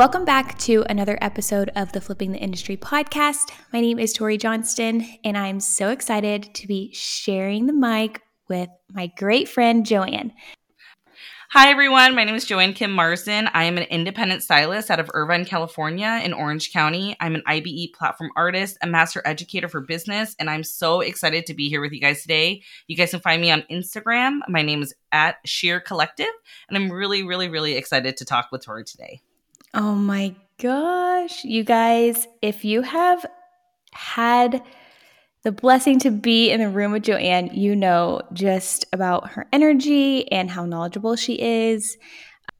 Welcome back to another episode of the Flipping the Industry podcast. My name is Tori Johnston, and I'm so excited to be sharing the mic with my great friend Joanne. Hi, everyone. My name is Joanne Kim Marsden. I am an independent stylist out of Irvine, California, in Orange County. I'm an IBE platform artist, a master educator for business, and I'm so excited to be here with you guys today. You guys can find me on Instagram. My name is at Sheer Collective, and I'm really, really, really excited to talk with Tori today. Oh my gosh. You guys, if you have had the blessing to be in the room with Joanne, you know just about her energy and how knowledgeable she is.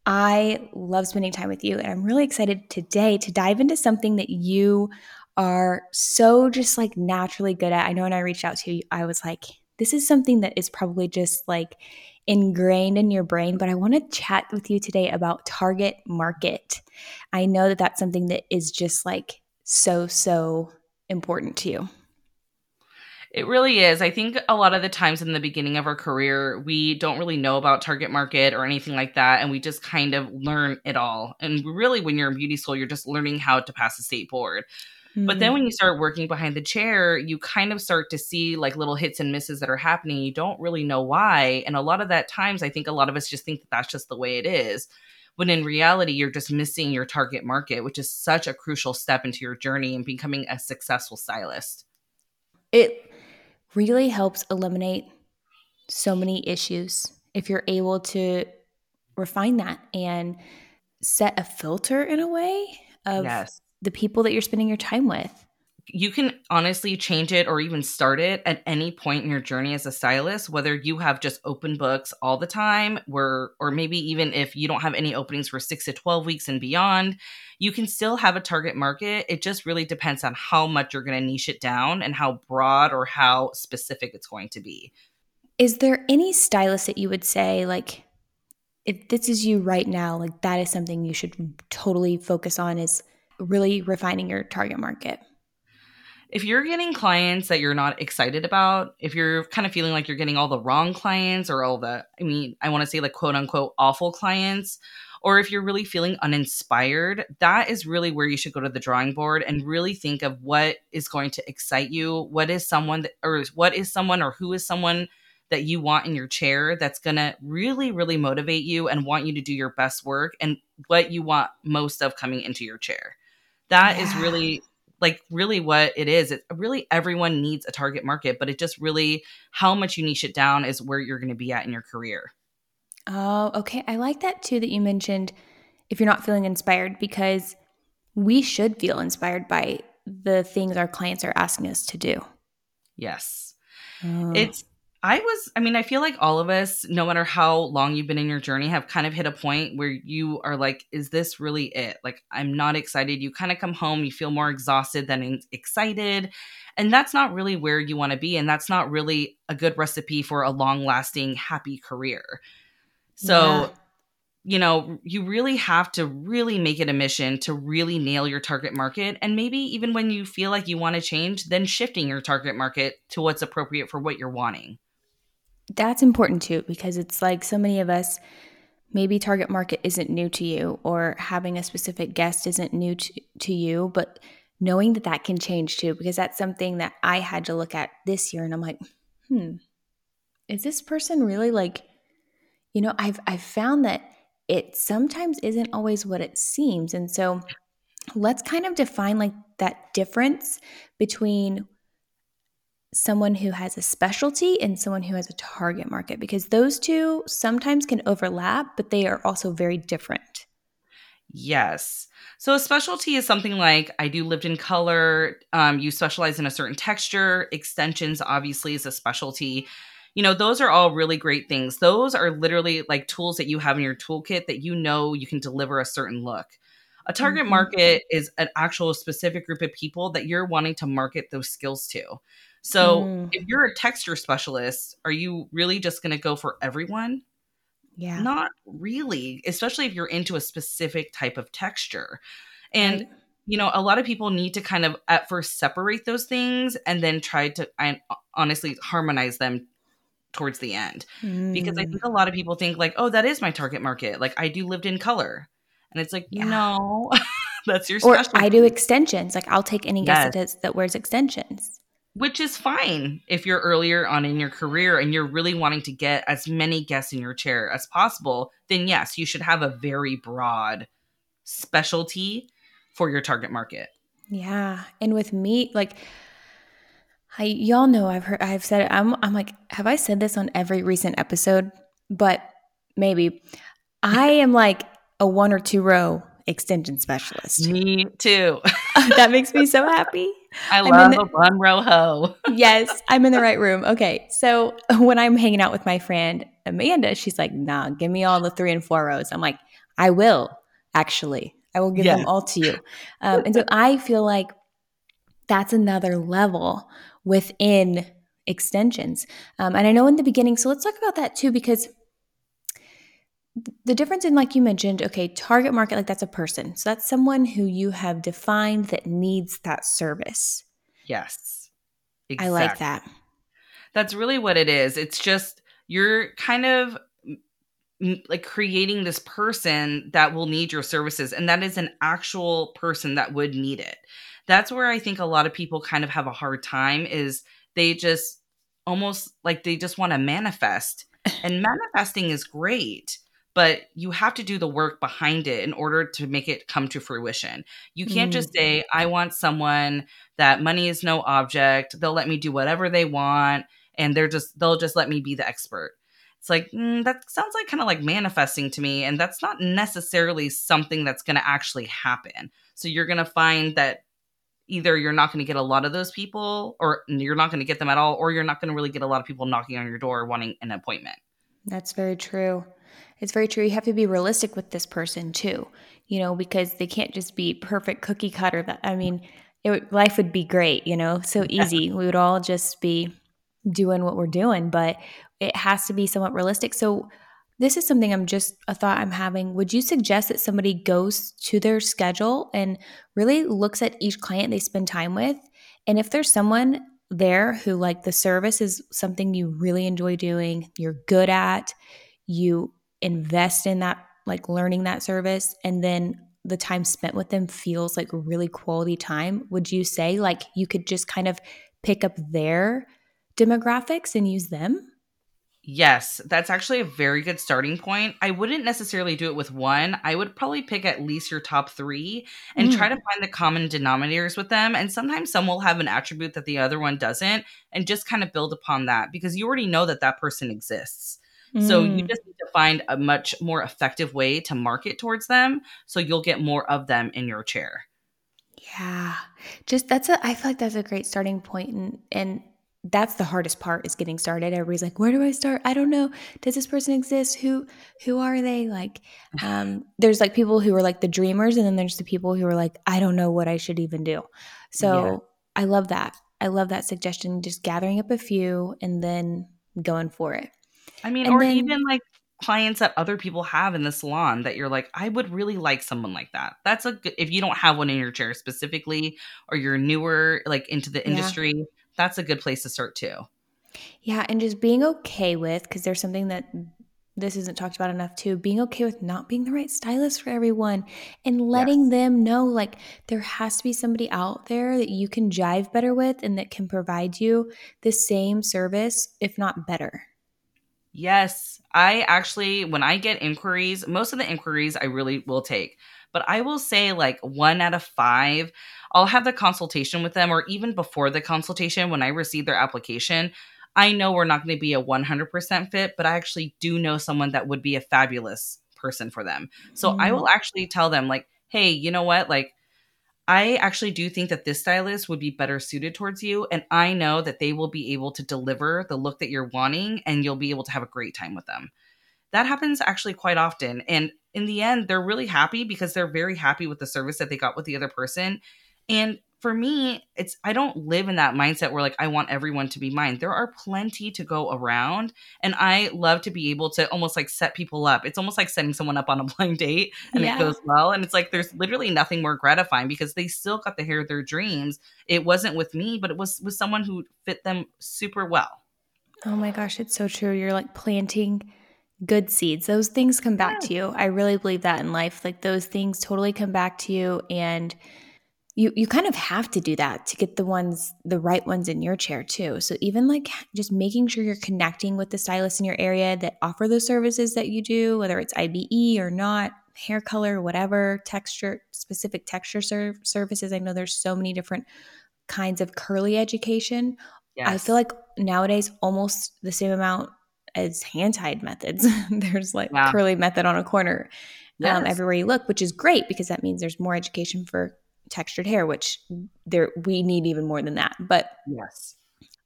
I love spending time with you, and I'm really excited today to dive into something that you are so just like naturally good at. I know when I reached out to you, I was like, this is something that is probably just like ingrained in your brain, but I want to chat with you today about target market. I know that that's something that is just like so, so important to you. It really is. I think a lot of the times in the beginning of our career, we don't really know about target market or anything like that. And we just kind of learn it all. And really, when you're in beauty school, you're just learning how to pass the state board. Mm-hmm. But then mm-hmm. when you start working behind the chair, you kind of start to see like little hits and misses that are happening. You don't really know why. And a lot of that times, I think a lot of us just think that that's just the way it is. When in reality, you're just missing your target market, which is such a crucial step into your journey and becoming a successful stylist. It really helps eliminate so many issues if you're able to refine that and set a filter in a way of yes the people that you're spending your time with. You can honestly change it or even start it at any point in your journey as a stylist, whether you have just open books all the time, where, or maybe even if you don't have any openings for six to 12 weeks and beyond, you can still have a target market. It just really depends on how much you're going to niche it down and how broad or how specific it's going to be. Is there any stylist that you would say, like, if this is you right now, like that is something you should totally focus on is really refining your target market? If you're getting clients that you're not excited about, if you're kind of feeling like you're getting all the wrong clients or all the, I mean, I want to say like quote unquote awful clients, or if you're really feeling uninspired, that is really where you should go to the drawing board and really think of what is going to excite you. What is someone that, or what is someone, or who is someone that you want in your chair that's going to really, really motivate you and want you to do your best work and what you want most of coming into your chair. That yeah. is really like really what it is. It really everyone needs a target market, but it just really how much you niche it down is where you're going to be at in your career. Oh, okay. I like that too that you mentioned if you're not feeling inspired because we should feel inspired by the things our clients are asking us to do. Yes. Oh. It's I was, I mean, I feel like all of us, no matter how long you've been in your journey, have kind of hit a point where you are like, is this really it? Like, I'm not excited. You kind of come home, you feel more exhausted than excited. And that's not really where you want to be. And that's not really a good recipe for a long lasting, happy career. So, yeah. you know, you really have to really make it a mission to really nail your target market. And maybe even when you feel like you want to change, then shifting your target market to what's appropriate for what you're wanting that's important too because it's like so many of us maybe target market isn't new to you or having a specific guest isn't new to, to you but knowing that that can change too because that's something that i had to look at this year and i'm like hmm is this person really like you know i've i've found that it sometimes isn't always what it seems. And so let's kind of define like that difference between someone who has a specialty and someone who has a target market because those two sometimes can overlap, but they are also very different. Yes. So a specialty is something like I do lived in color. Um, you specialize in a certain texture. Extensions, obviously, is a specialty. You know, those are all really great things. Those are literally like tools that you have in your toolkit that you know you can deliver a certain look. A target mm-hmm. market is an actual specific group of people that you're wanting to market those skills to. So mm. if you're a texture specialist, are you really just going to go for everyone? Yeah. Not really, especially if you're into a specific type of texture. And right. you know, a lot of people need to kind of at first separate those things and then try to I, honestly harmonize them towards the end. Mm. Because I think a mm. lot of people think like, "Oh, that is my target market. Like I do lived in color." And it's like, yeah. "No." That's your or specialty. I do extensions. Like I'll take any guest Yes. that, that wears extensions. which is fine if you're earlier on in your career and you're really wanting to get as many guests in your chair as possible then yes you should have a very broad specialty for your target market Yeah, and with me, like I y'all know I've heard I've said it. I'm I'm like, have I said this on every recent episode? But maybe I am like a one or two row extension specialist. me too that makes me so happy. i love in a one row hoe Yes, I'm in the right room. Okay, so when I'm hanging out with my friend Amanda, she's like, "Nah, give me all the three and four rows." I'm like, "I will actually. I will give Yes. them all to you." Um, and so I feel like that's another level within extensions. Um, and I know in the beginning, so let's talk about that too, because the difference in, like you mentioned, okay, target market, like that's a person. So that's someone who you have defined that needs that service. yes I like that. That's really what it is. It's just you're kind of like creating this person that will need your services and that is an actual person that would need it. That's where I think a lot of people kind of have a hard time is they just almost like they just want to manifest. And manifesting is great, but you have to do the work behind it in order to make it come to fruition. You can't Mm. just say I want someone that money is no object. They'll let me do whatever they want and they're just they'll just let me be the expert. It's like mm, that sounds like kind of like manifesting to me, and that's not necessarily something that's going to actually happen. So you're going to find that either you're not going to get a lot of those people, or you're not going to get them at all, or you're not going to really get a lot of people knocking on your door wanting an appointment. That's very true. It's very true. You have to be realistic with this person too, you know, because they can't just be perfect cookie cutter. That I mean, it, would- life would be great, you know, so easy. We would all just be doing what we're doing, but it has to be somewhat realistic. So this is something I'm just a thought I'm having. Would you suggest that somebody goes to their schedule and really looks at each client they spend time with? And if there's someone there who like the service is something you really enjoy doing, you're good at, you invest in that like learning that service and then the time spent with them feels like really quality time, would you say like you could just kind of pick up their demographics and use them? Yes, that's actually a very good starting point. I wouldn't necessarily do it with one. I would probably pick at least your top three and Mm. try to find the common denominators with them. And sometimes some will have an attribute that the other one doesn't, and just kind of build upon that because you already know that that person exists. So you Mm. just need to find a much more effective way to market towards them so you'll get more of them in your chair. Yeah. Just that's a I feel like that's a great starting point and and that's the hardest part is getting started. Everybody's like, "Where do I start? I don't know. Does this person exist? Who who are they?" Like um there's like people who are like the dreamers and then there's the people who are like, "I don't know what I should even do." So, Yeah. I love that. I love that suggestion just gathering up a few and then going for it. I mean, And or then- even like clients that other people have in the salon that you're like, I would really like someone like that. That's a good, if you don't have one in your chair specifically, or you're newer, like into the Yeah. industry, that's a good place to start too. Yeah, and just being okay with because there's something that this isn't talked about enough too. Being okay with not being the right stylist for everyone and letting Yes. them know like there has to be somebody out there that you can jive better with and that can provide you the same service, if not better. Yes, I actually, when I get inquiries, most of the inquiries I really will take, but I will say like one out of five, I'll have the consultation with them, or even before the consultation, when I receive their application, I know we're not going to be a 100% fit, but I actually do know someone that would be a fabulous person for them. So I mm-hmm. will actually tell them, like, hey, you know what? Like, I actually do think that this stylist would be better suited towards you. And I know that they will be able to deliver the look that you're wanting and you'll be able to have a great time with them. That happens actually quite often. And in the end, they're really happy because they're very happy with the service that they got with the other person. And for me, it's I don't live in that mindset where like I want everyone to be mine. There are plenty to go around, and I love to be able to almost like set people up. It's almost like setting someone up on a blind date and Yeah. it goes well. And it's like there's literally nothing more gratifying because they still got the hair of their dreams. It wasn't with me, but it was with someone who fit them super well. Oh my gosh, it's so true. You're like planting good seeds. Those things come back yeah. to you. I really believe that in life. Like those things totally come back to you and you you kind of have to do that to get the ones the right ones in your chair too. So even like just making sure you're connecting with the stylists in your area that offer those services that you do, whether it's IBE or not, hair color, whatever, texture, specific texture serv- services. I know there's so many different kinds of curly education. Yes. I feel like nowadays almost the same amount as hand tied methods. there's like yeah. curly method on a corner um, yes. um, everywhere you look, which is great because that means there's more education for textured hair, which there we need even more than that. But yes,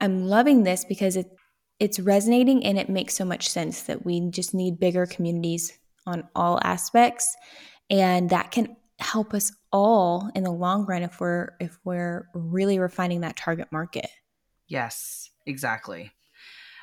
I'm loving this because it it's resonating and it makes so much sense that we just need bigger communities on all aspects, and that can help us all in the long run if we're if we're really refining that target market. Yes, exactly.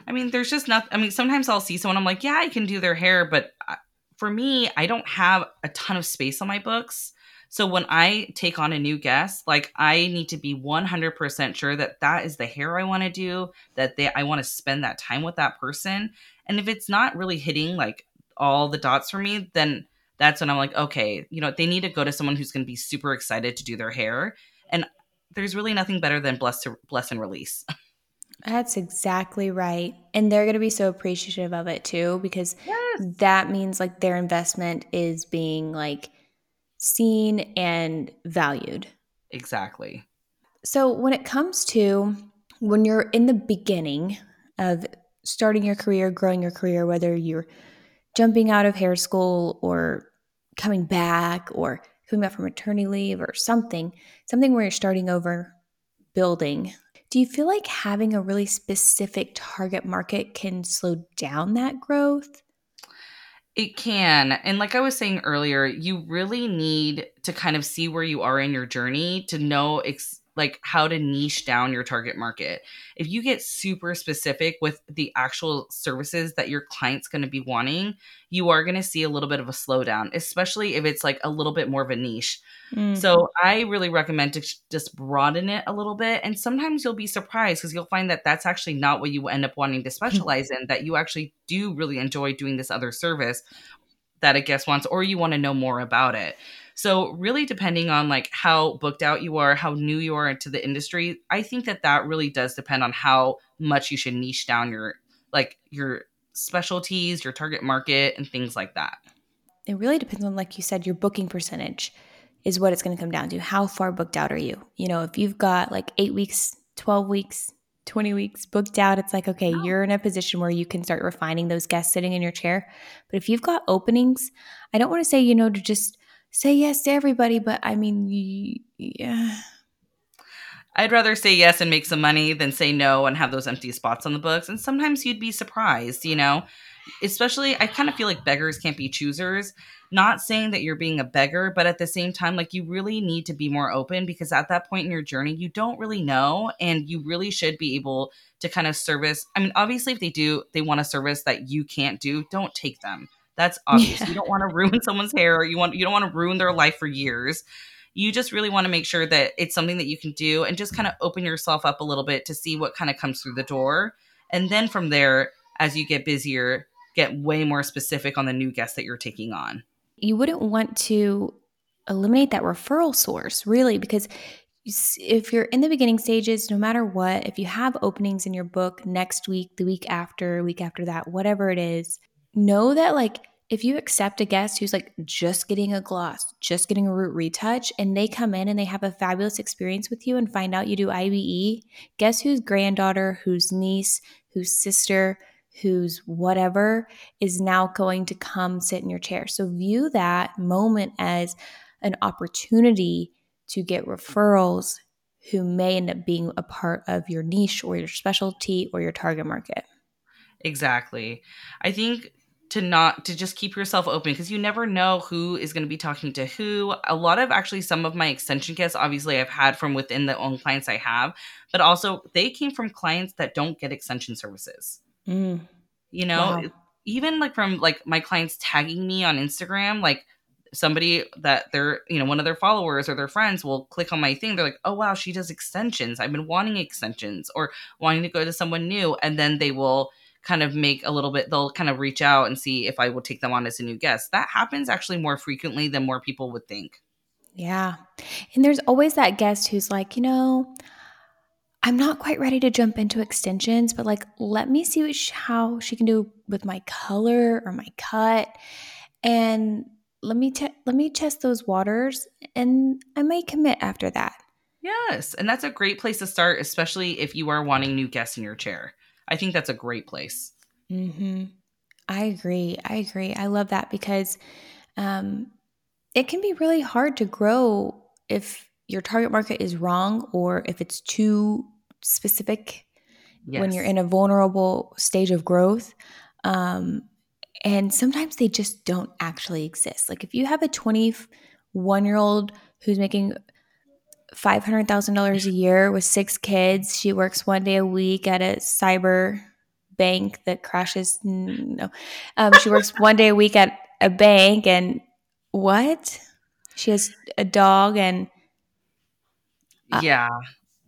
I mean, there's just nothing. I mean, sometimes I'll see someone. I'm like, yeah, I can do their hair, but uh, for me, I don't have a ton of space on my books. So when I take on a new guest, like I need to be 100% sure that that is the hair I want to do, that they I want to spend that time with that person. And if it's not really hitting like all the dots for me, then that's when I'm like, okay, you know, they need to go to someone who's going to be super excited to do their hair. And there's really nothing better than bless to bless and release. That's exactly right. And they're going to be so appreciative of it too because yes. that means like their investment is being like seen and valued. Exactly. So when it comes to when you're in the beginning of starting your career, growing your career, whether you're jumping out of hair school or coming back or coming back from maternity leave or something, something where you're starting over building do you feel like having a really specific target market can slow down that growth? It can. And like I was saying earlier, you really need to kind of see where you are in your journey to know ex- like how to niche down your target market. If you get super specific with the actual services that your client's going to be wanting, you are going to see a little bit of a slowdown, especially if it's like a little bit more of a niche. Mm-hmm. So I really recommend to just broaden it a little bit. And sometimes you'll be surprised because you'll find that that's actually not what you end up wanting to specialize in, that you actually do really enjoy doing this other service that a guest wants, or you want to know more about it. So really depending on like how booked out you are, how new you are to the industry, I think that that really does depend on how much you should niche down your like your specialties, your target market and things like that. It really depends on like you said your booking percentage is what it's going to come down to. How far booked out are you? You know, if you've got like 8 weeks, 12 weeks, 20 weeks booked out, it's like, okay, oh. you're in a position where you can start refining those guests sitting in your chair. But if you've got openings, I don't want to say, you know, to just say yes to everybody, but I mean, yeah. I'd rather say yes and make some money than say no and have those empty spots on the books. And sometimes you'd be surprised, you know? Especially, I kind of feel like beggars can't be choosers. Not saying that you're being a beggar, but at the same time, like you really need to be more open because at that point in your journey, you don't really know. And you really should be able to kind of service. I mean, obviously, if they do, they want a service that you can't do, don't take them that's obvious. Yeah. You don't want to ruin someone's hair. You want you don't want to ruin their life for years. You just really want to make sure that it's something that you can do and just kind of open yourself up a little bit to see what kind of comes through the door. And then from there, as you get busier, get way more specific on the new guests that you're taking on. You wouldn't want to eliminate that referral source, really, because if you're in the beginning stages, no matter what, if you have openings in your book next week, the week after, week after that, whatever it is, know that like if you accept a guest who's like just getting a gloss, just getting a root retouch, and they come in and they have a fabulous experience with you and find out you do IBE, guess whose granddaughter, whose niece, whose sister, whose whatever is now going to come sit in your chair. So view that moment as an opportunity to get referrals who may end up being a part of your niche or your specialty or your target market. Exactly. I think to not to just keep yourself open because you never know who is going to be talking to who a lot of actually some of my extension kits obviously i've had from within the own clients i have but also they came from clients that don't get extension services mm. you know wow. even like from like my clients tagging me on instagram like somebody that they're you know one of their followers or their friends will click on my thing they're like oh wow she does extensions i've been wanting extensions or wanting to go to someone new and then they will kind of make a little bit they'll kind of reach out and see if I will take them on as a new guest. That happens actually more frequently than more people would think. Yeah. And there's always that guest who's like, you know, I'm not quite ready to jump into extensions, but like, let me see what she, how she can do with my color or my cut, and let me te- let me test those waters, and I may commit after that. Yes, and that's a great place to start, especially if you are wanting new guests in your chair. I think that's a great place. Hmm. I agree. I agree. I love that because um, it can be really hard to grow if your target market is wrong or if it's too specific yes. when you're in a vulnerable stage of growth. Um, and sometimes they just don't actually exist. Like if you have a 21 year old who's making $500,000 a year with six kids, she works one day a week at a cyber bank that crashes. No, um, she works one day a week at a bank and what? She has a dog and. Uh, yeah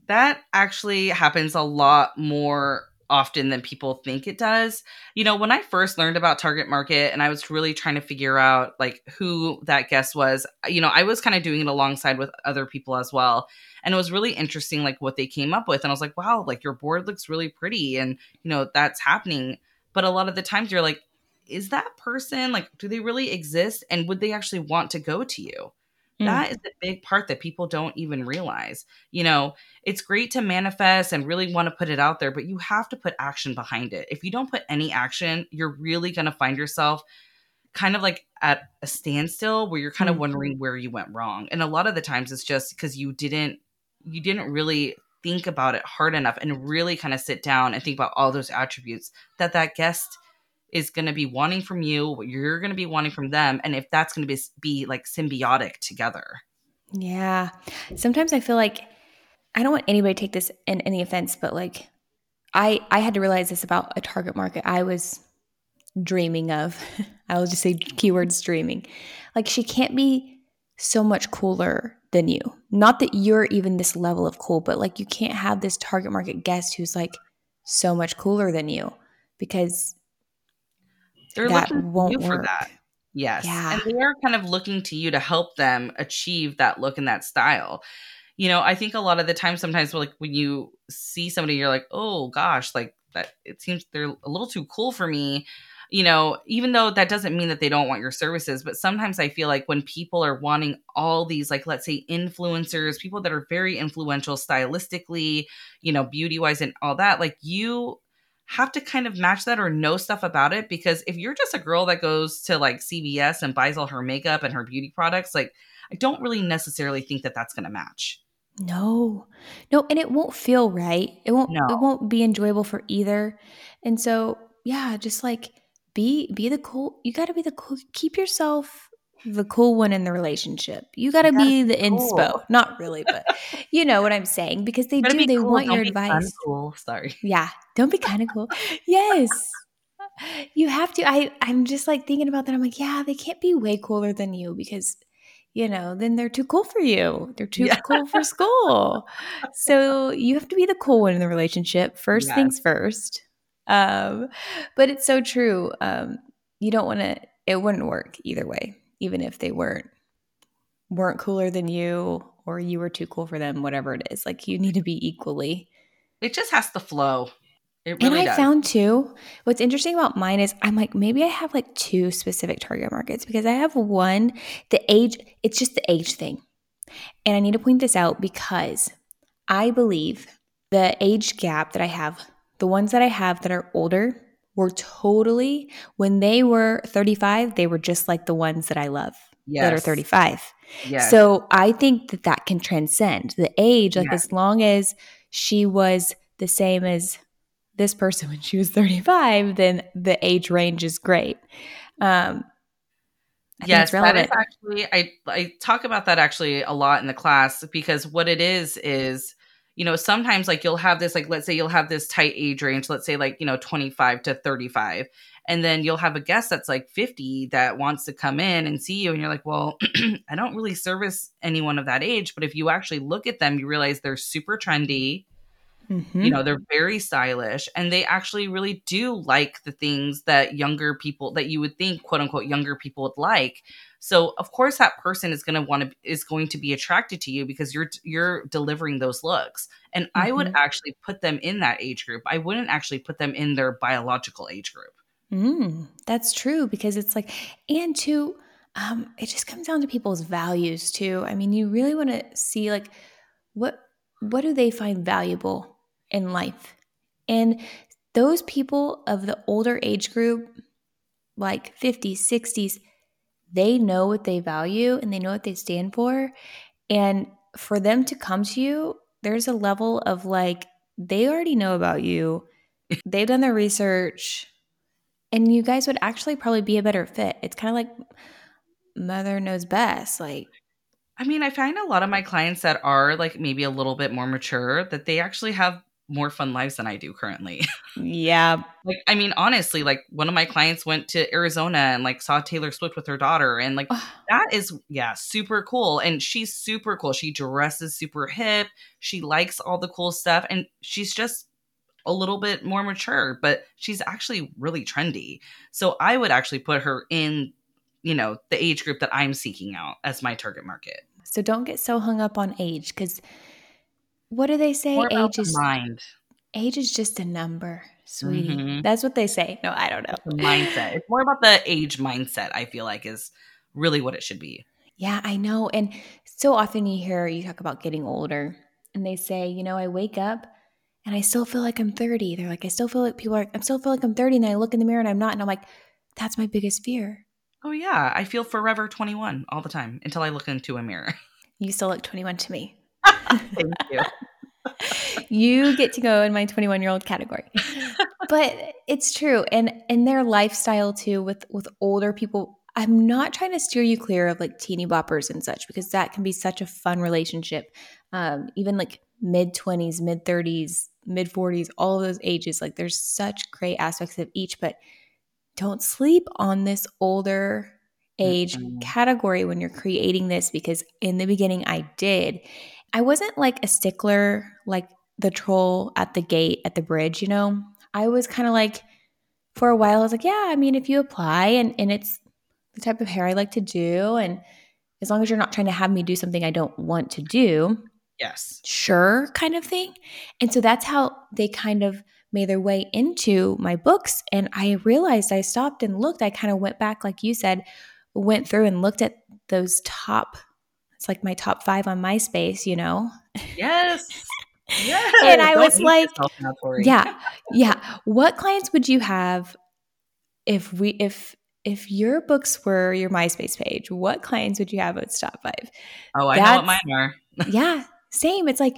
that actually happens a lot more often than people think it does. You know, when I first learned about target market and I was really trying to figure out like who that guest was, you know, I was kind of doing it alongside with other people as well. And it was really interesting like what they came up with and I was like, "Wow, like your board looks really pretty and you know, that's happening." But a lot of the times you're like, "Is that person like do they really exist and would they actually want to go to you?" Mm. That is the big part that people don't even realize. You know, it's great to manifest and really want to put it out there, but you have to put action behind it. If you don't put any action, you're really going to find yourself kind of like at a standstill where you're kind of mm. wondering where you went wrong. And a lot of the times it's just because you didn't you didn't really think about it hard enough and really kind of sit down and think about all those attributes that that guest is going to be wanting from you, what you're going to be wanting from them, and if that's going to be, be like symbiotic together. Yeah. Sometimes I feel like I don't want anybody to take this in any offense, but like I I had to realize this about a target market I was dreaming of. I will just say keywords dreaming. Like she can't be so much cooler than you. Not that you're even this level of cool, but like you can't have this target market guest who's like so much cooler than you because they're that looking won't you work. for that. Yes. Yeah. And they are kind of looking to you to help them achieve that look and that style. You know, I think a lot of the time sometimes like when you see somebody, you're like, oh gosh, like that it seems they're a little too cool for me. You know, even though that doesn't mean that they don't want your services, but sometimes I feel like when people are wanting all these, like, let's say influencers, people that are very influential stylistically, you know, beauty wise and all that, like, you have to kind of match that or know stuff about it because if you're just a girl that goes to like CVS and buys all her makeup and her beauty products, like I don't really necessarily think that that's going to match. No. No, and it won't feel right. It won't no. it won't be enjoyable for either. And so, yeah, just like be be the cool you got to be the cool keep yourself the cool one in the relationship. You got to be the cool. inspo. Not really, but you know what I'm saying because they do. They cool. want don't your advice. Cool. Sorry. Yeah. Don't be kind of cool. yes. You have to. I I'm just like thinking about that. I'm like, yeah, they can't be way cooler than you because you know, then they're too cool for you. They're too yeah. cool for school. so you have to be the cool one in the relationship. First yes. things first. Um, but it's so true. Um, you don't want to. It wouldn't work either way even if they weren't weren't cooler than you or you were too cool for them, whatever it is. Like you need to be equally. It just has to flow. It really and I does. found too, what's interesting about mine is I'm like, maybe I have like two specific target markets because I have one, the age, it's just the age thing. And I need to point this out because I believe the age gap that I have, the ones that I have that are older, were totally when they were 35 they were just like the ones that i love yes. that are 35 yes. so i think that that can transcend the age like as long as she was the same as this person when she was 35 then the age range is great um I yes, that is actually I I talk about that actually a lot in the class because what it is is you know, sometimes like you'll have this, like, let's say you'll have this tight age range, let's say like, you know, 25 to 35. And then you'll have a guest that's like 50 that wants to come in and see you. And you're like, well, I don't really service anyone of that age. But if you actually look at them, you realize they're super trendy. Mm-hmm. You know, they're very stylish and they actually really do like the things that younger people that you would think quote unquote younger people would like. So of course that person is going to want to is going to be attracted to you because you're you're delivering those looks. And mm-hmm. I would mm-hmm. actually put them in that age group. I wouldn't actually put them in their biological age group. Mm, that's true because it's like and to um it just comes down to people's values too. I mean, you really want to see like what what do they find valuable in life. And those people of the older age group, like 50s, 60s, they know what they value and they know what they stand for. And for them to come to you, there's a level of like, they already know about you, they've done their research, and you guys would actually probably be a better fit. It's kind of like mother knows best. Like, I mean, I find a lot of my clients that are like maybe a little bit more mature that they actually have more fun lives than I do currently. yeah. Like, I mean, honestly, like one of my clients went to Arizona and like saw Taylor Swift with her daughter. And like, that is, yeah, super cool. And she's super cool. She dresses super hip. She likes all the cool stuff. And she's just a little bit more mature, but she's actually really trendy. So I would actually put her in, you know, the age group that I'm seeking out as my target market. So don't get so hung up on age because what do they say? age is mind. Age is just a number, sweetie. Mm-hmm. That's what they say. No, I don't know. Mindset. It's more about the age mindset. I feel like is really what it should be. Yeah, I know. And so often you hear you talk about getting older, and they say, you know, I wake up and I still feel like I'm 30. They're like, I still feel like people are. I still feel like I'm 30, and then I look in the mirror and I'm not, and I'm like, that's my biggest fear. Oh yeah, I feel forever 21 all the time until I look into a mirror. You still look 21 to me. Thank you. you get to go in my 21 year old category. but it's true. And in their lifestyle too, with with older people, I'm not trying to steer you clear of like teeny boppers and such because that can be such a fun relationship. Um, even like mid 20s, mid 30s, mid 40s, all of those ages. Like there's such great aspects of each, but don't sleep on this older age mm-hmm. category when you're creating this because in the beginning I did. I wasn't like a stickler like the troll at the gate at the bridge, you know? I was kind of like, for a while, I was like, yeah, I mean, if you apply and, and it's the type of hair I like to do, and as long as you're not trying to have me do something I don't want to do, yes, sure, kind of thing. And so that's how they kind of made their way into my books. And I realized I stopped and looked, I kind of went back, like you said, went through and looked at those top it's like my top five on MySpace, you know? Yes. Yes. and I was like, yeah, yeah. What clients would you have if we, if, if your books were your MySpace page, what clients would you have at top five? Oh, I That's, know what mine are. yeah, same. It's like,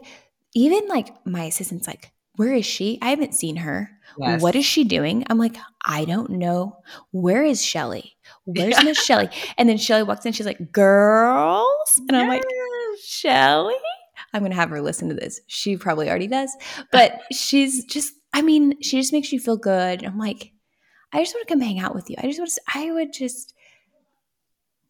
even like my assistant's like, where is she? I haven't seen her. Yes. What is she doing? I'm like, I don't know. Where is Shelly? Where's yeah. Miss Shelly? And then Shelly walks in. She's like, girls. And yes. I'm like, Shelly? I'm going to have her listen to this. She probably already does. But she's just, I mean, she just makes you feel good. I'm like, I just want to come hang out with you. I just want to, I would just,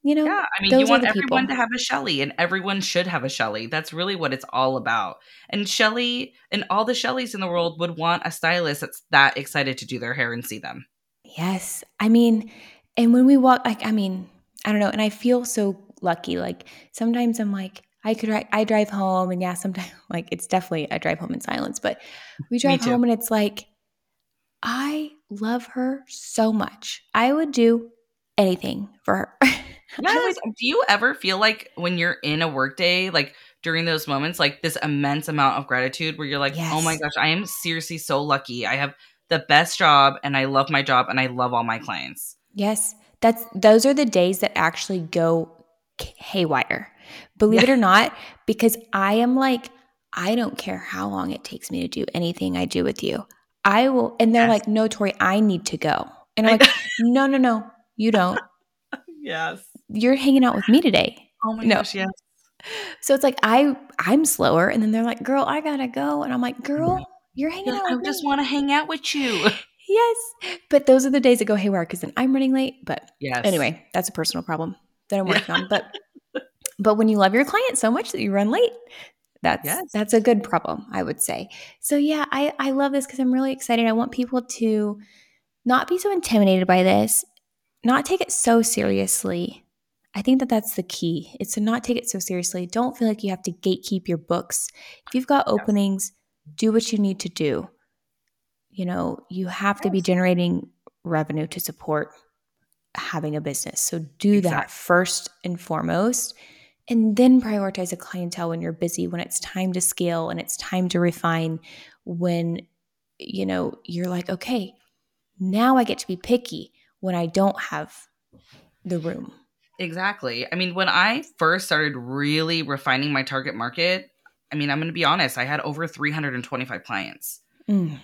you know, yeah, I mean, you want everyone people. to have a Shelly, and everyone should have a Shelly. That's really what it's all about. And Shelly and all the Shellys in the world would want a stylist that's that excited to do their hair and see them. Yes. I mean, and when we walk, like, I mean, I don't know. And I feel so lucky. Like, sometimes I'm like, I could, I drive home, and yeah, sometimes, like, it's definitely a drive home in silence, but we drive home and it's like, I love her so much. I would do anything for her. Yes. Do you ever feel like when you're in a workday, like during those moments, like this immense amount of gratitude where you're like, yes. oh my gosh, I am seriously so lucky. I have the best job and I love my job and I love all my clients. Yes. That's those are the days that actually go haywire. Believe it or not, because I am like, I don't care how long it takes me to do anything I do with you. I will, and they're yes. like, no, Tori, I need to go. And I'm like, no, no, no, you don't. yes you're hanging out with me today. Oh my no. gosh, yes. So it's like I I'm slower, and then they're like, "Girl, I gotta go," and I'm like, "Girl, you're hanging out." I just want to hang out with you. yes, but those are the days that go haywire because then I'm running late. But yes. anyway, that's a personal problem that I'm working on. But but when you love your client so much that you run late, That's Yes. that's a good problem, I would say. So yeah, I I love this because I'm really excited. I want people to not be so intimidated by this, not take it so seriously. I think that that's the key. It's to not take it so seriously. Don't feel like you have to gatekeep your books. If you've got openings, do what you need to do. You know, you have to be generating revenue to support having a business. So do that first and foremost. And then prioritize a clientele when you're busy, when it's time to scale and it's time to refine, when you know you're like, okay, now I get to be picky when I don't have the room. Exactly. I mean, when I first started really refining my target market, I mean, I'm going to be honest, I had over 325 clients. Mm.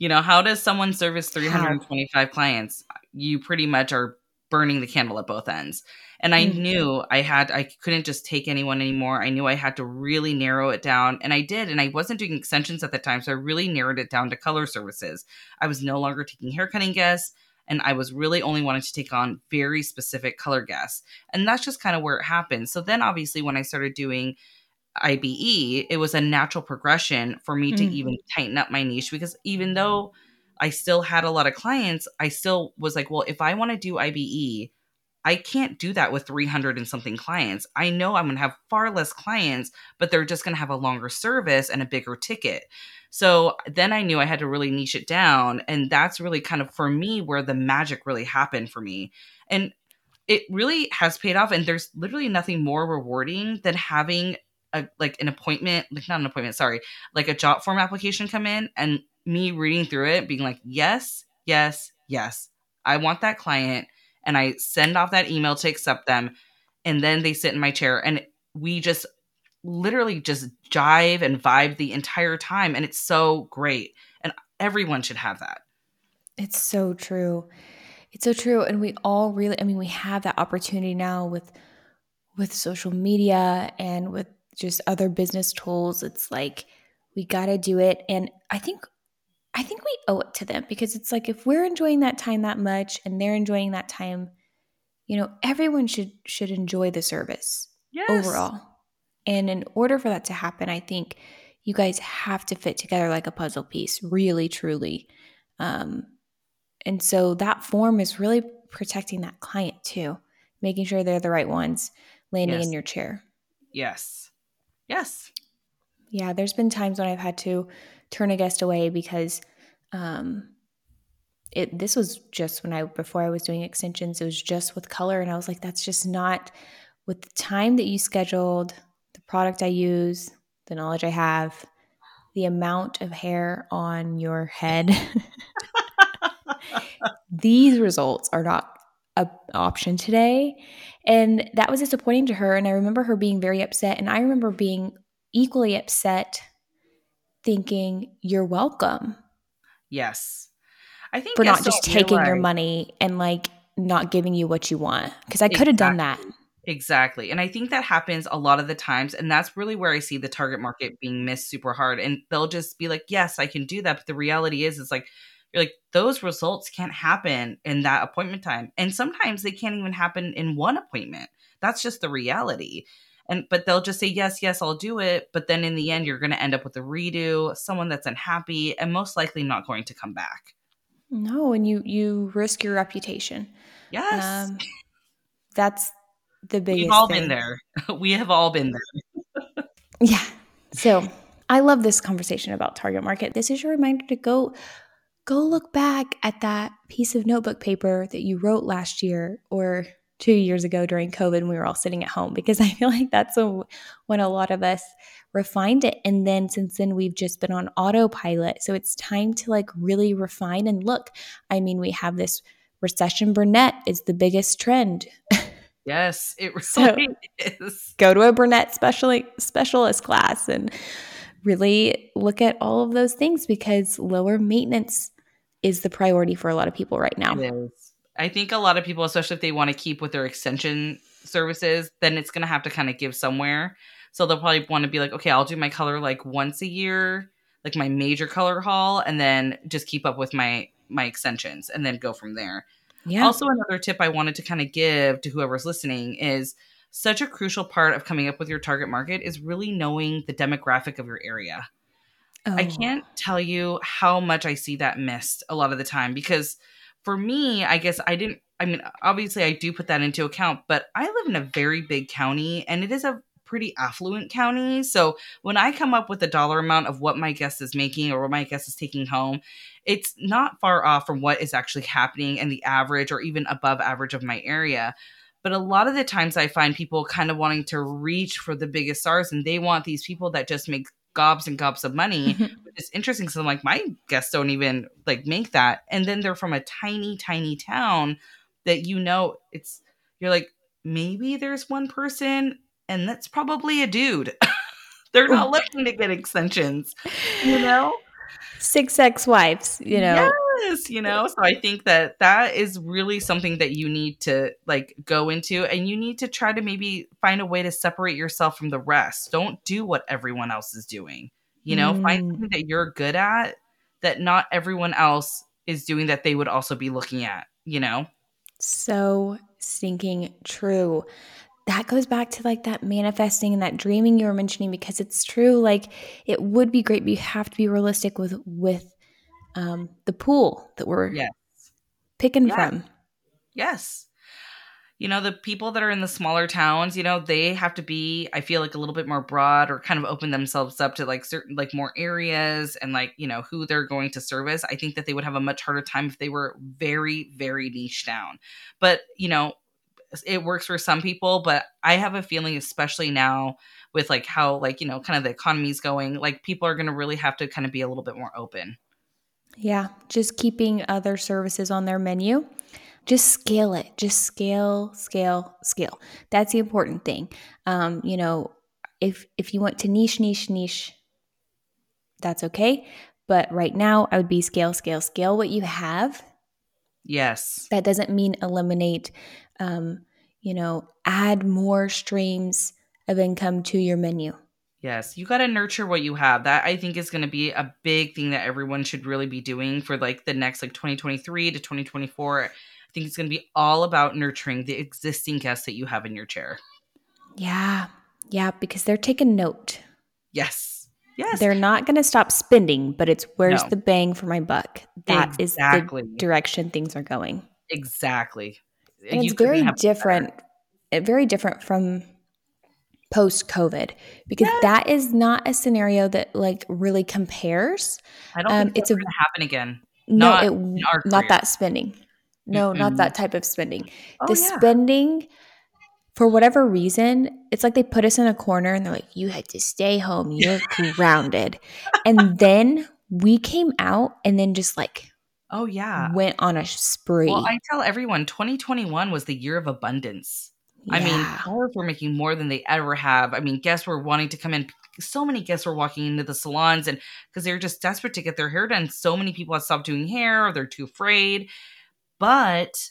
You know, how does someone service 325 clients? You pretty much are burning the candle at both ends. And I Mhm. knew I had, I couldn't just take anyone anymore. I knew I had to really narrow it down. And I did. And I wasn't doing extensions at the time. So I really narrowed it down to color services. I was no longer taking haircutting guests. And I was really only wanting to take on very specific color guests. And that's just kind of where it happened. So then obviously, when I started doing IBE, it was a natural progression for me to Mm. even tighten up my niche because even though I still had a lot of clients, I still was like, well, if I want to do IBE, I can't do that with 300 and something clients. I know I'm going to have far less clients, but they're just going to have a longer service and a bigger ticket. So then I knew I had to really niche it down. And that's really kind of for me where the magic really happened for me. And it really has paid off. And there's literally nothing more rewarding than having a like an appointment, like not an appointment, sorry, like a job form application come in and me reading through it, being like, yes, yes, yes, I want that client. And I send off that email to accept them. And then they sit in my chair and we just literally just jive and vibe the entire time. And it's so great. And everyone should have that. It's so true. It's so true. And we all really I mean, we have that opportunity now with with social media and with just other business tools. It's like we gotta do it. And I think I think we owe it to them because it's like if we're enjoying that time that much and they're enjoying that time, you know, everyone should should enjoy the service Yes. overall. And in order for that to happen, I think you guys have to fit together like a puzzle piece, really, truly. Um, and so that form is really protecting that client too, making sure they're the right ones landing Yes. in your chair. Yes. Yes. Yeah, there's been times when I've had to turn a guest away because um, it. This was just when I before I was doing extensions. It was just with color, and I was like, that's just not with the time that you scheduled, the product I use, the knowledge I have, the amount of hair on your head. These results are not an option today, and that was disappointing to her. And I remember her being very upset, and I remember being equally upset thinking you're welcome Yes. I think for not just taking your money and like not giving you what you want because i could have done that Exactly. And I think that happens a lot of the times. And that's really where I see the target market being missed super hard. And they'll just be like, yes, I can do that. But the reality is, it's like, you're like, those results can't happen in that appointment time. And sometimes they can't even happen in one appointment. That's just the reality. And, but they'll just say, yes, yes, I'll do it. But then in the end, you're going to end up with a redo, someone that's unhappy, and most likely not going to come back. no and you you risk your reputation Yes. um that's the biggest We've all thing. been there. we have all been there. Yeah. So I love this conversation about target market. This is your reminder to go go look back at that piece of notebook paper that you wrote last year or two years ago during COVID when we were all sitting at home because I feel like that's a, when a lot of us refined it. And then since then we've just been on autopilot. So it's time to like really refine and look. I mean, we have this recession brunette is the biggest trend. Yes, it really So- is. go to a brunette special specialist class and really look at all of those things because lower maintenance is the priority for a lot of people right now. I think a lot of people, especially if they want to keep with their extension services, then it's going to have to kind of give somewhere. So they'll probably want to be like, okay, I'll do my color like once a year, like my major color haul, and then just keep up with my my extensions, and then go from there. Yeah. Also, another tip I wanted to kind of give to whoever's listening is such a crucial part of coming up with your target market is really knowing the demographic of your area. Oh. I can't tell you how much I see that missed a lot of the time because for me, I guess I didn't I mean, obviously I do put that into account, but I live in a very big county and it is a pretty affluent county. So when I come up with a dollar amount of what my guest is making or what my guest is taking home, it's not far off from what is actually happening in the average or even above average of my area. But a lot of the times I find people kind of wanting to reach for the biggest stars and they want these people that just make gobs and gobs of money, which is interesting. So I'm like, my guests don't even like make that. And then they're from a tiny, tiny town that you know it's you're like, maybe there's one person and that's probably a dude. they're not looking to get extensions, you know? Six ex wives, you know? Yes, you know? So I think that that is really something that you need to like go into and you need to try to maybe find a way to separate yourself from the rest. Don't do what everyone else is doing. You know, mm. find something that you're good at that not everyone else is doing that they would also be looking at, you know? So stinking true. That goes back to like that manifesting and that dreaming you were mentioning because it's true. Like it would be great, but you have to be realistic with with um, the pool that we're yes. picking yes. from. Yes you know the people that are in the smaller towns you know they have to be i feel like a little bit more broad or kind of open themselves up to like certain like more areas and like you know who they're going to service i think that they would have a much harder time if they were very very niche down but you know it works for some people but i have a feeling especially now with like how like you know kind of the economy's going like people are going to really have to kind of be a little bit more open. Yeah just keeping other services on their menu. Just scale it just scale scale scale. That's the important thing. Um, you know if if you want to niche niche niche that's okay. But right now i would be scale scale scale what you have yes that doesn't mean eliminate um, you know add more streams of income to your menu Yes, you got to nurture what you have. That I think is going to be a big thing that everyone should really be doing for like the next like 2023 to 2024 I think it's going to be all about nurturing the existing guests that you have in your chair. Yeah. Yeah. Because they're taking note. Yes. Yes. They're not going to stop spending, but it's where's no. the bang for my buck? That exactly. is the direction things are going. Exactly. And it's very different. It, very different from post COVID because yeah. that is not a scenario that like really compares. I don't um, think it's going to happen again. No, not, it, not that spending. No, mm-hmm. not that type of spending. Oh, the yeah. spending, for whatever reason, it's like they put us in a corner and they're like, you had to stay home. You're grounded. And then we came out and then just like, oh, yeah, went on a spree. Well, I tell everyone 2021 was the year of abundance. Yeah. I mean, cars were making more than they ever have. I mean, guests were wanting to come in. So many guests were walking into the salons and because they were just desperate to get their hair done. So many people had stopped doing hair or they're too afraid. But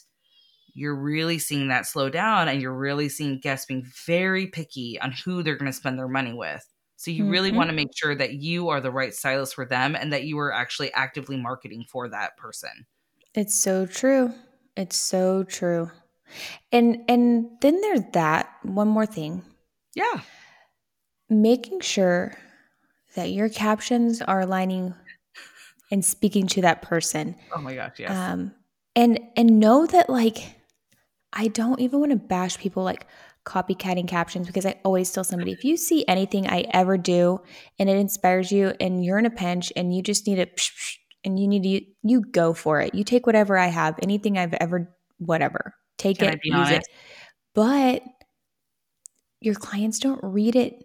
you're really seeing that slow down and you're really seeing guests being very picky on who they're going to spend their money with. So you mm-hmm. really want to make sure that you are the right stylist for them and that you are actually actively marketing for that person. It's so true. It's so true. And and then there's that one more thing. Yeah. Making sure that your captions are aligning and speaking to that person. Oh my gosh, yes. Um, and and know that like I don't even want to bash people like copycatting captions because I always tell somebody if you see anything I ever do and it inspires you and you're in a pinch and you just need it and you need to you go for it. You take whatever I have, anything I've ever whatever. Take Can it, use honest? it. But your clients don't read it.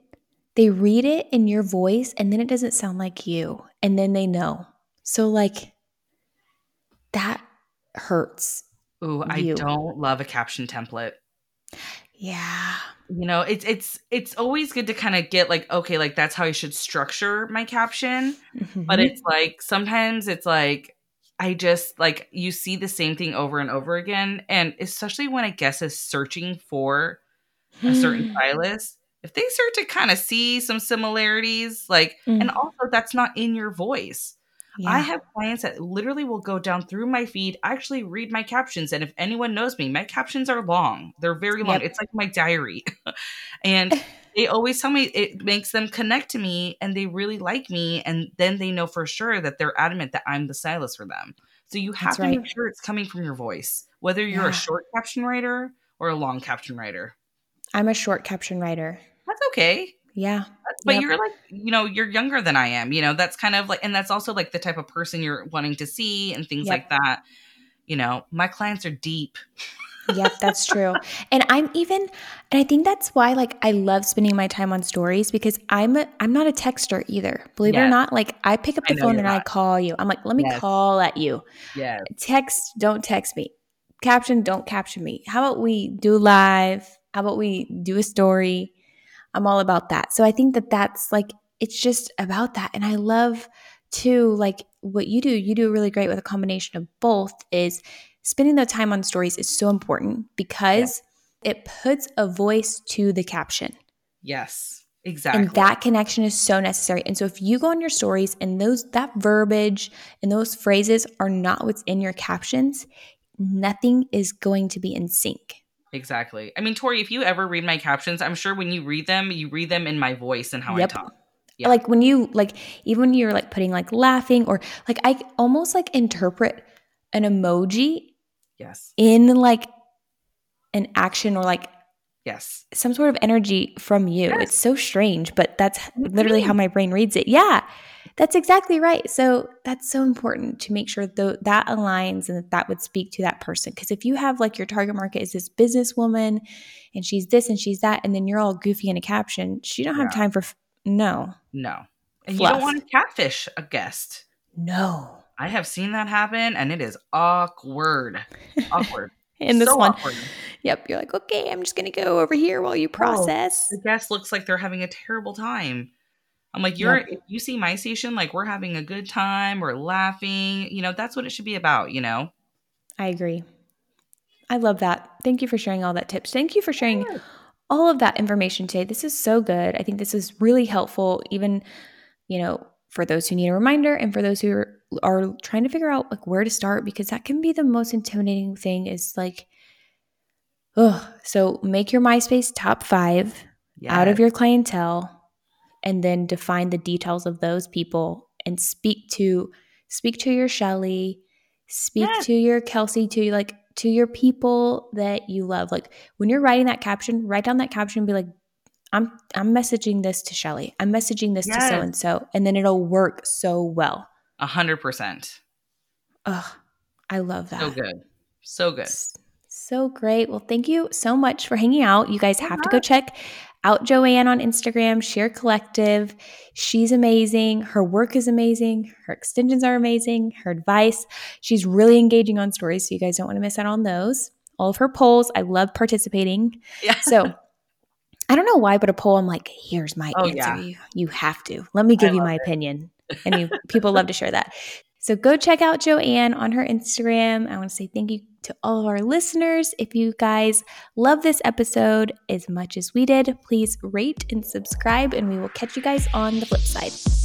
They read it in your voice and then it doesn't sound like you and then they know. So like that hurts. Ooh, I don't love a caption template. Yeah. You know, it's it's it's always good to kind of get like okay, like that's how I should structure my caption, mm-hmm. but it's like sometimes it's like I just like you see the same thing over and over again and especially when a guest is searching for a certain stylist, if they start to kind of see some similarities like mm-hmm. and also that's not in your voice. Yeah. I have clients that literally will go down through my feed, actually read my captions. And if anyone knows me, my captions are long. They're very long. Yep. It's like my diary. and they always tell me it makes them connect to me and they really like me. And then they know for sure that they're adamant that I'm the stylist for them. So you have That's to right. make sure it's coming from your voice, whether you're yeah. a short caption writer or a long caption writer. I'm a short caption writer. That's okay. Yeah. But yep. you're like, you know, you're younger than I am. You know, that's kind of like, and that's also like the type of person you're wanting to see and things yep. like that. You know, my clients are deep. yep, that's true. And I'm even and I think that's why like I love spending my time on stories because I'm a, I'm not a texter either. Believe yes. it or not, like I pick up the phone and not. I call you. I'm like, "Let me yes. call at you." Yeah. Text, don't text me. Caption, don't caption me. How about we do live? How about we do a story? I'm all about that. So I think that that's like, it's just about that. And I love too, like what you do, you do really great with a combination of both is spending the time on stories is so important because yeah. it puts a voice to the caption. Yes. Exactly. And that connection is so necessary. And so if you go on your stories and those that verbiage and those phrases are not what's in your captions, nothing is going to be in sync. Exactly. I mean, Tori, if you ever read my captions, I'm sure when you read them, you read them in my voice and how yep. I talk. Yeah. Like when you like even when you're like putting like laughing or like I almost like interpret an emoji yes in like an action or like yes some sort of energy from you. Yes. It's so strange, but that's literally how my brain reads it. Yeah. That's exactly right. So that's so important to make sure that that aligns and that that would speak to that person. Because if you have like your target market is this businesswoman and she's this and she's that, and then you're all goofy in a caption, she don't have time for f- no, no, and Fluff. you don't want to catfish a guest. No, I have seen that happen, and it is awkward. Awkward. in this so one. Awkward. Yep. You're like, okay, I'm just going to go over here while you oh, process. Oh, the guest looks like they're having a terrible time. I'm like, you're yep. you see my station, like we're having a good time, we're laughing, you know, that's what it should be about, you know? I agree. I love that. Thank you for sharing all that tips. Thank you for sharing yeah. all of that information today. This is so good. I think this is really helpful, even, you know, for those who need a reminder and for those who are, are trying to figure out like where to start, because that can be the most intimidating thing is like, oh, so make your MySpace top five yes. out of your clientele and then define the details of those people and speak to speak to your Shelly, speak yes. to your Kelsey, to like to your people that you love. Like when you're writing that caption, write down that caption and be like, I'm I'm messaging this to Shelly. I'm messaging this yes. to so and so, and then it'll work so well. A hundred percent. Ugh, I love that. So good. So good. So great. Well, thank you so much for hanging out. You guys have to go check out Joanne on Instagram, Sheer Collective. She's amazing. Her work is amazing. Her extensions are amazing. Her advice. She's really engaging on stories, so you guys don't want to miss out on those. All of her polls, I love participating. Yeah. So I don't know why, but a poll, I'm like, here's my oh, answer. Yeah. You, you have to. Let me give I you my it. opinion. And you, people love to share that. So go check out Joanne on her Instagram. I want to say thank you to all of our listeners. If you guys love this episode as much as we did, please rate and subscribe, and we will catch you guys on the flip side.